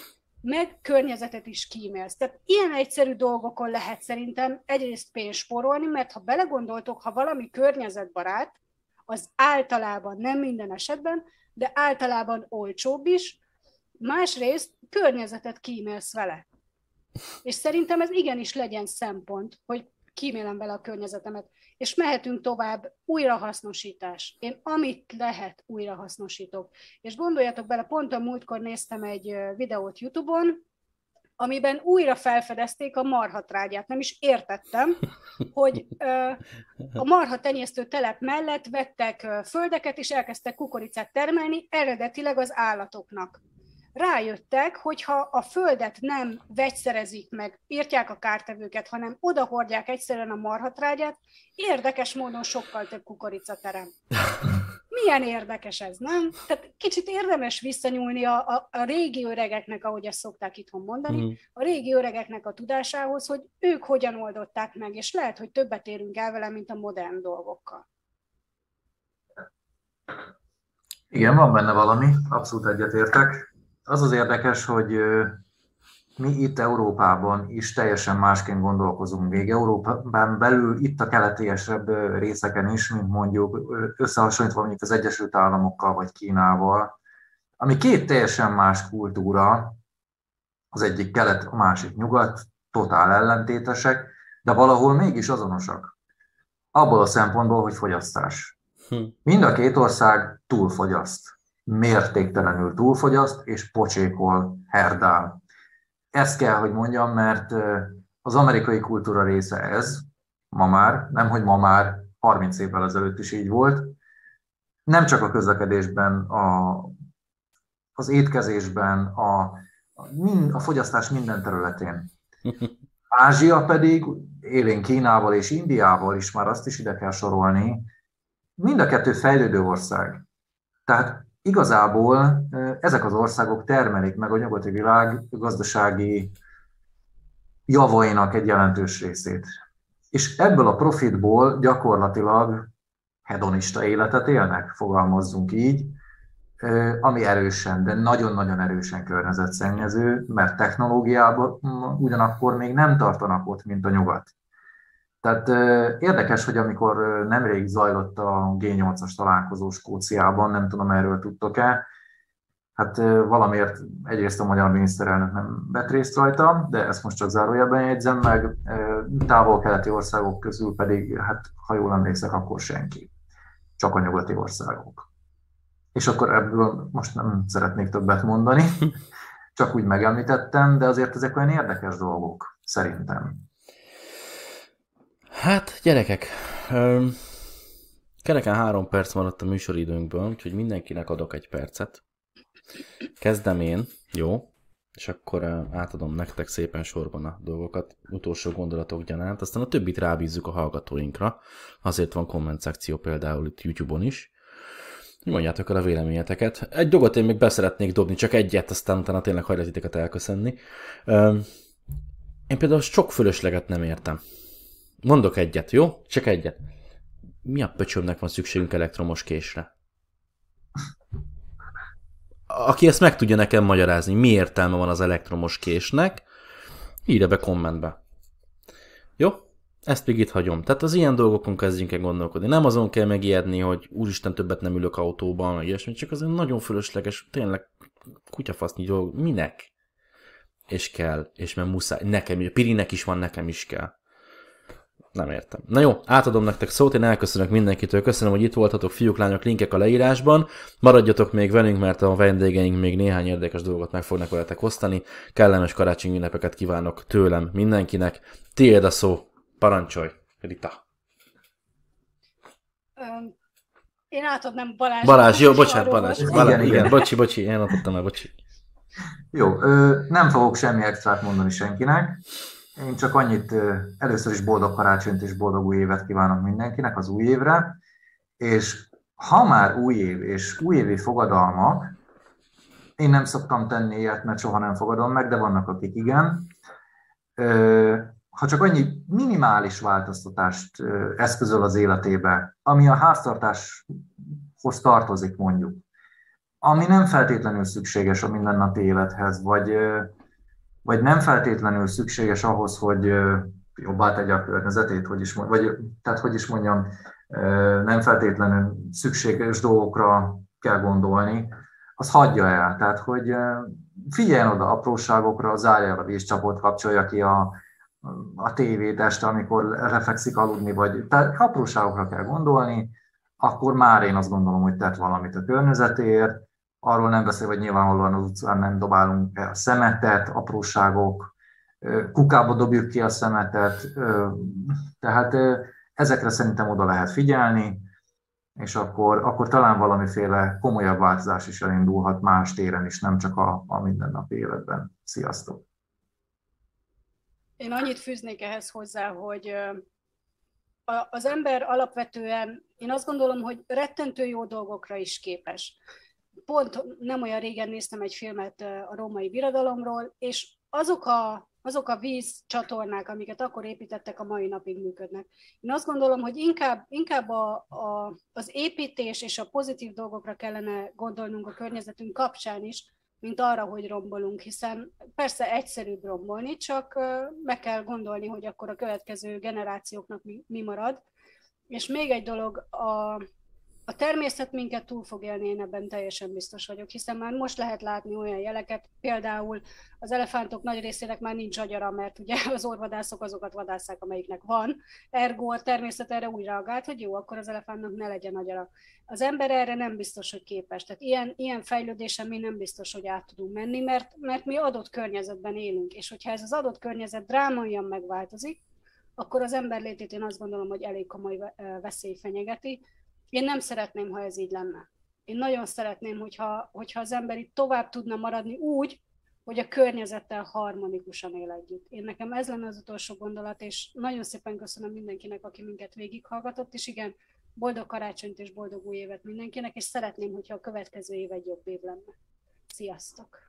meg környezetet is kímélsz. Tehát ilyen egyszerű dolgokon lehet szerintem egyrészt pénzt spórolni, mert ha belegondoltok, ha valami környezetbarát, az általában, nem minden esetben, de általában olcsóbb is, másrészt környezetet kímélsz vele. És szerintem ez igenis legyen szempont, hogy kímélem bele a környezetemet, és mehetünk tovább, újrahasznosítás. Én amit lehet, újrahasznosítok. És gondoljatok bele, pont a múltkor néztem egy videót YouTube-on, amiben újra felfedezték a marhatrágyát. Nem is értettem, hogy a marha tenyésztő telep mellett vettek földeket, és elkezdtek kukoricát termelni, eredetileg az állatoknak rájöttek, hogy ha a földet nem vegyszerezik meg, írtják a kártevőket, hanem odahordják egyszerűen a marhatrágyát, érdekes módon sokkal több kukorica terem. [LAUGHS] Milyen érdekes ez, nem? Tehát kicsit érdemes visszanyúlni a, a, a régi öregeknek, ahogy ezt szokták itthon mondani, mm. a régi öregeknek a tudásához, hogy ők hogyan oldották meg, és lehet, hogy többet érünk el vele, mint a modern dolgokkal. Igen, van benne valami, abszolút egyetértek az az érdekes, hogy mi itt Európában is teljesen másként gondolkozunk még. Európában belül, itt a keletiesebb részeken is, mint mondjuk összehasonlítva mondjuk az Egyesült Államokkal vagy Kínával, ami két teljesen más kultúra, az egyik kelet, a másik nyugat, totál ellentétesek, de valahol mégis azonosak. Abból a szempontból, hogy fogyasztás. Hm. Mind a két ország túlfogyaszt mértéktelenül túlfogyaszt, és pocsékol, herdál. Ezt kell, hogy mondjam, mert az amerikai kultúra része ez, ma már, nem hogy ma már, 30 évvel ezelőtt is így volt. Nem csak a közlekedésben, a, az étkezésben, a, a, mind, a fogyasztás minden területén. [LAUGHS] Ázsia pedig, élén Kínával és Indiával is, már azt is ide kell sorolni, mind a kettő fejlődő ország. Tehát igazából ezek az országok termelik meg a nyugati világ gazdasági javainak egy jelentős részét. És ebből a profitból gyakorlatilag hedonista életet élnek, fogalmazzunk így, ami erősen, de nagyon-nagyon erősen környezetszennyező, mert technológiában ugyanakkor még nem tartanak ott, mint a nyugat. Tehát érdekes, hogy amikor nemrég zajlott a G8-as találkozó Skóciában, nem tudom, erről tudtok-e, hát valamiért egyrészt a magyar miniszterelnök nem vett részt rajta, de ezt most csak zárójelben jegyzem meg, távol-keleti országok közül pedig, hát ha jól emlékszek, akkor senki. Csak a nyugati országok. És akkor ebből most nem szeretnék többet mondani, [LAUGHS] csak úgy megemlítettem, de azért ezek olyan érdekes dolgok, szerintem. Hát, gyerekek, kereken három perc maradt a műsoridőnkből, úgyhogy mindenkinek adok egy percet. Kezdem én, jó? És akkor átadom nektek szépen sorban a dolgokat, utolsó gondolatok gyanánt, aztán a többit rábízzuk a hallgatóinkra. Azért van komment szekció például itt YouTube-on is. Mondjátok el a véleményeteket. Egy dolgot én még beszeretnék dobni, csak egyet, aztán utána tényleg hajlak elköszönni. Én például sok fölösleget nem értem. Mondok egyet, jó? Csak egyet. Mi a pöcsömnek van szükségünk elektromos késre? Aki ezt meg tudja nekem magyarázni, mi értelme van az elektromos késnek, írja be kommentbe. Jó? Ezt még itt hagyom. Tehát az ilyen dolgokon kezdjünk el gondolkodni. Nem azon kell megijedni, hogy úristen többet nem ülök autóban, meg ilyesmi, csak az nagyon fölösleges, tényleg kutyafasznyi dolog. Minek? És kell, és mert muszáj. Nekem, a Pirinek is van, nekem is kell. Nem értem. Na jó, átadom nektek szót, én elköszönök mindenkitől, köszönöm, hogy itt voltatok, fiúk, lányok, linkek a leírásban. Maradjatok még velünk, mert a vendégeink még néhány érdekes dolgot meg fognak veletek osztani. Kellemes karácsonyi ünnepeket kívánok tőlem mindenkinek. Tiéd a szó, parancsolj, Rita. én átadnám Balázs. Balázs, jó, bocsánat, Balázs. Balázs igen, igen, bocsi, bocsi, én adottam el, bocsi. Jó, ö, nem fogok semmi extrát mondani senkinek. Én csak annyit, először is boldog karácsonyt és boldog új évet kívánok mindenkinek az új évre, és ha már új év és újévi fogadalmak, én nem szoktam tenni ilyet, mert soha nem fogadom meg, de vannak, akik igen. Ha csak annyi minimális változtatást eszközöl az életébe, ami a háztartáshoz tartozik mondjuk, ami nem feltétlenül szükséges a mindennapi élethez, vagy vagy nem feltétlenül szükséges ahhoz, hogy jobbá tegye a környezetét, hogy is, vagy, tehát hogy is mondjam, nem feltétlenül szükséges dolgokra kell gondolni, az hagyja el. Tehát, hogy figyeljen oda apróságokra, zárja el a vízcsapot, kapcsolja ki a, a tévét este, amikor lefekszik aludni, vagy tehát apróságokra kell gondolni, akkor már én azt gondolom, hogy tett valamit a környezetért, arról nem beszél, hogy nyilvánvalóan az utcán nem dobálunk el szemetet, apróságok, kukába dobjuk ki a szemetet, tehát ezekre szerintem oda lehet figyelni, és akkor, akkor talán valamiféle komolyabb változás is elindulhat más téren is, nem csak a, a mindennapi életben. Sziasztok! Én annyit fűznék ehhez hozzá, hogy az ember alapvetően, én azt gondolom, hogy rettentő jó dolgokra is képes. Pont nem olyan régen néztem egy filmet a római birodalomról, és azok a azok a vízcsatornák, amiket akkor építettek, a mai napig működnek. Én azt gondolom, hogy inkább, inkább a, a, az építés és a pozitív dolgokra kellene gondolnunk a környezetünk kapcsán is, mint arra, hogy rombolunk, hiszen persze egyszerűbb rombolni, csak meg kell gondolni, hogy akkor a következő generációknak mi, mi marad. És még egy dolog, a, a természet minket túl fog élni, én ebben teljesen biztos vagyok, hiszen már most lehet látni olyan jeleket, például az elefántok nagy részének már nincs agyara, mert ugye az orvadászok azokat vadászák, amelyiknek van, ergo a természet erre úgy reagált, hogy jó, akkor az elefántnak ne legyen agyara. Az ember erre nem biztos, hogy képes. Tehát ilyen, ilyen fejlődésen mi nem biztos, hogy át tudunk menni, mert, mert mi adott környezetben élünk, és hogyha ez az adott környezet drámaian megváltozik, akkor az ember létét én azt gondolom, hogy elég komoly veszély fenyegeti, én nem szeretném, ha ez így lenne. Én nagyon szeretném, hogyha, hogyha az ember itt tovább tudna maradni úgy, hogy a környezettel harmonikusan él együtt. Én nekem ez lenne az utolsó gondolat, és nagyon szépen köszönöm mindenkinek, aki minket végighallgatott, és igen, boldog karácsonyt és boldog új évet mindenkinek, és szeretném, hogyha a következő év egy jobb év lenne. Sziasztok!